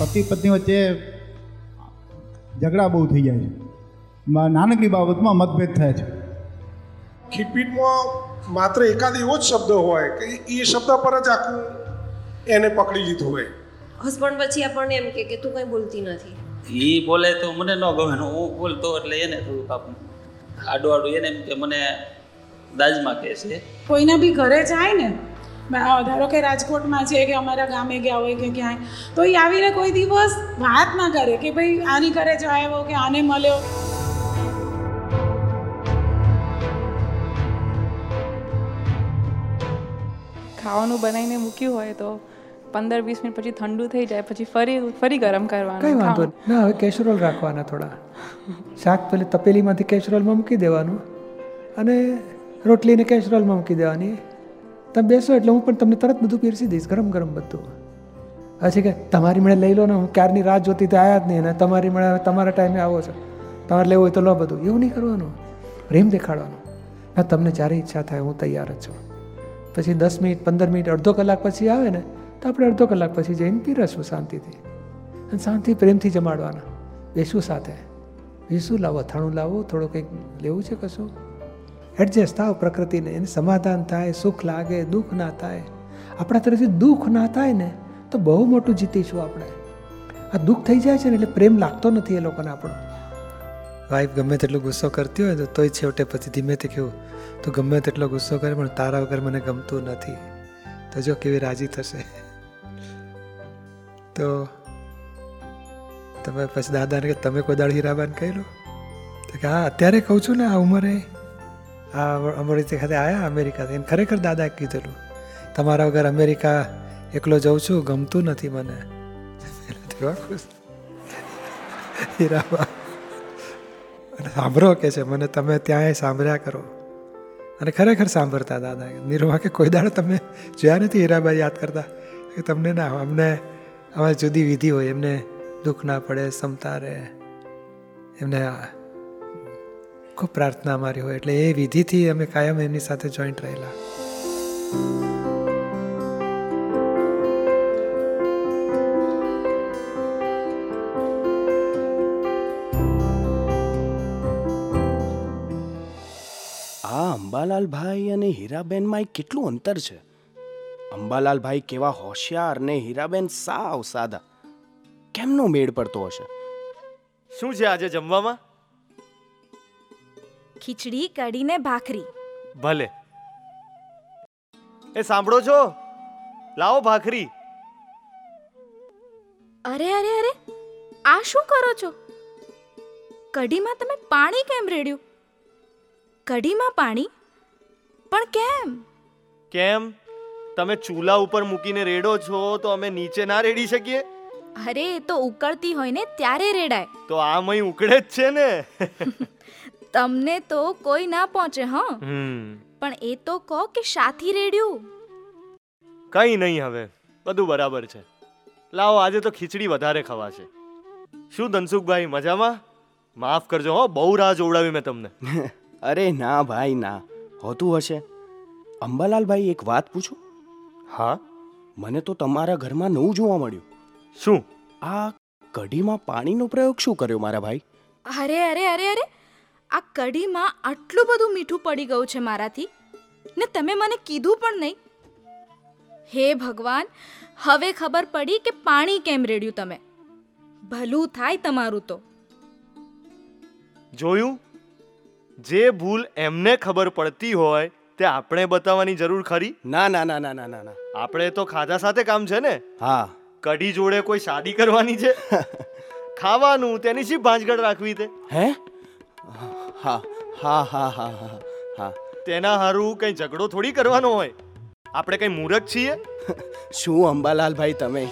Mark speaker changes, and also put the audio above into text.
Speaker 1: પતિ પત્ની વચ્ચે ઝઘડા બહુ થઈ જાય છે. નાનકડી બાબતમાં મતભેદ થાય છે.
Speaker 2: ખીટપીટમાં માત્ર એકાદ એવો જ શબ્દ હોય કે એ શબ્દ પર જ આખું એને પકડી લીધું હોય.
Speaker 3: હસબન્ડ પછી આપણને એમ કે કે તું કંઈ બોલતી નથી.
Speaker 4: એ બોલે તો મને ન ગમે હું બોલતો એટલે એને થોડુંક આપ આડું આડું એને એમ કે મને દાજમાં કહે છે.
Speaker 5: કોઈના બી ઘરે જાય ને ધારો કે રાજકોટમાં છે કે અમારા ગામે ગયા હોય કે ક્યાંય તો એ આવીને કોઈ દિવસ વાત ના કરે કે ભાઈ આની ઘરે જ આવ્યો કે આને મળ્યો.
Speaker 6: ખાવાનું બનાવીને મૂક્યું હોય તો પંદર વીસ મિનિટ પછી ઠંડુ થઈ જાય પછી ફરી ફરી ગરમ કરવાનું
Speaker 7: કંઈ વાંધો નહીં. ના હવે કેસરોલ રાખવાના થોડા. શાક પેલી તપેલીમાંથી કેસરોલમાં મૂકી દેવાનું અને રોટલીને કેસરોલમાં મૂકી દેવાની. તમે બેસો એટલે હું પણ તમને તરત બધું પીરસી દઈશ, ગરમ ગરમ બધું. પછી કે તમારી મળે લઈ લો ને, હું ક્યારની રાહ જોતી તો આવ્યા જ નહીં અને તમારી મળે તમારા ટાઈમે આવો છો. તમારે લેવું હોય તો લો બધું. એવું નહીં કરવાનું. પ્રેમ દેખાડવાનો. ના તમને જ્યારે ઈચ્છા થાય હું તૈયાર જ છું. પછી દસ મિનિટ, પંદર મિનિટ, અડધો કલાક પછી આવે ને, તો આપણે અડધો કલાક પછી જઈને પીરસવું શાંતિથી. અને શાંતિ પ્રેમથી જમાડવાના. બેસું સાથે. બેસું લાવો, અથાણું લાવો, થોડું કંઈક લેવું છે કશું? એડજસ્ટ થાવ પ્રકૃતિને, એને સમાધાન થાય, સુખ લાગે, દુઃખ ના થાય. આપણા તરફથી દુઃખ ના થાય ને, તો બહુ મોટું જીતીશું આપણે. આ દુઃખ થઈ જાય છે ને એટલે પ્રેમ લાગતો નથી એ લોકોને આપણો. વાઈફ ગમે તેટલો ગુસ્સો કરતી હોય તો તોય છેવટે પછી ધીમેથી કેવું, તો ગમે તેટલો ગુસ્સો કરે, પણ તારા વગર મને ગમતું નથી. તો જો કેવી રાજી થશે. તો તમે પછી દાદાને કે, તમે કોઈ દાડ હીરાબાન કહી લો તો કે, હા, અત્યારે કહું છું ને, આ ઉંમરે આ અમારી ખાતે આવ્યા અમેરિકાથી એને ખરેખર દાદાએ કીધેલું, તમારા વગર અમેરિકા એકલો જઉં છું, ગમતું નથી મને. અને સાંભળો કે છે, મને તમે ત્યાંય સાંભળ્યા કરો. અને ખરેખર સાંભળતા દાદા નિર્વા કે કોઈ દાડો તમે જોયા નથી હીરાબા યાદ કરતા? કે તમને ના અમને અમારી જુદી વિધિ હોય, એમને દુઃખ ના પડે, ક્ષમતા રહે, એમને ખૂબ પ્રાર્થના અમારી હોય એટલે એ વિધિથી અમે કાયમ એમની સાથે જોઈન્ટ રહેલા.
Speaker 8: આ અંબાલાલભાઈ અને હીરાબેનમાં કેટલું અંતર છે? અંબાલાલભાઈ કેવા હોશિયાર ને હીરાબેન સાવ સાદા. કેમનો મેળ પડતો હશે?
Speaker 9: શું છે આજે જમવામાં?
Speaker 10: ખીચડી કઢી ને ભાખરી.
Speaker 9: ભલે. એ સાંભળો છો? લાવો ભાખરી.
Speaker 10: અરે અરે અરે આ શું કરો છો? કઢીમાં તમે પાણી કેમ રેડ્યું? કઢીમાં પાણી? પણ કેમ?
Speaker 9: કેમ? તમે ચૂલા ઉપર મૂકીને રેડો છો તો અમે નીચે ના રેડી શકીએ?
Speaker 10: અરે એ તો ઉકળતી હોય ને ત્યારે રેડાય.
Speaker 9: તો આ મય ઉકળે જ છે ને.
Speaker 10: તમને તો કોઈ ના પહોંચે હ?
Speaker 9: હમ.
Speaker 10: પણ એ તો કહો કે સાથી રેડ્યું.
Speaker 9: કઈ નહીં હવે બધું બરાબર છે. લાવો આજે તો ખીચડી વધારે ખવાશે. શું ધનસુખભાઈ મજામાં? માફ કરજો હો બહુ રાહ જોવડાવી મેં તમને.
Speaker 8: અરે ના ભાઈ ના. હોતું હશે. અંબાલાલભાઈ એક વાત પૂછું?
Speaker 9: હા?
Speaker 8: મને તો તમારા ઘરમાં નવું જોવા મળ્યું.
Speaker 9: શું?
Speaker 8: આ કઢીમાં પાણીનો પ્રયોગ શું કર્યો મારા ભાઈ?
Speaker 10: અરે અરે અરે અરે આ કઢીમાં આટલું બધું મીઠું પડી ગયું છે મારાથી? ને તમે મને કીધું પણ નહીં. હે ભગવાન હવે ખબર પડી કે પાણી કેમ રેડ્યું તમે. ભલું થાય તમારું તો.
Speaker 9: જોયું? જે ભૂલ એમને ખબર પડતી હોય તે આપણે બતાવવાની જરૂર ખરી?
Speaker 8: ના ના ના ના ના ના ના.
Speaker 9: આપણે તો ખાધા સાથે કામ છે ને?
Speaker 8: હા.
Speaker 9: કઢી જોડે કોઈ શાદી કરવાની છે? ખાવાનું તેની શી ભાંજગડ રાખવી તે?
Speaker 8: હે? હા હા હા હા હા હા
Speaker 9: તેના હારું કઈ ઝઘડો થોડી કરવાનો હોય? આપણે કઈ મૂરખ છીએ?
Speaker 8: શું અંબાલાલ ભાઈ તમે?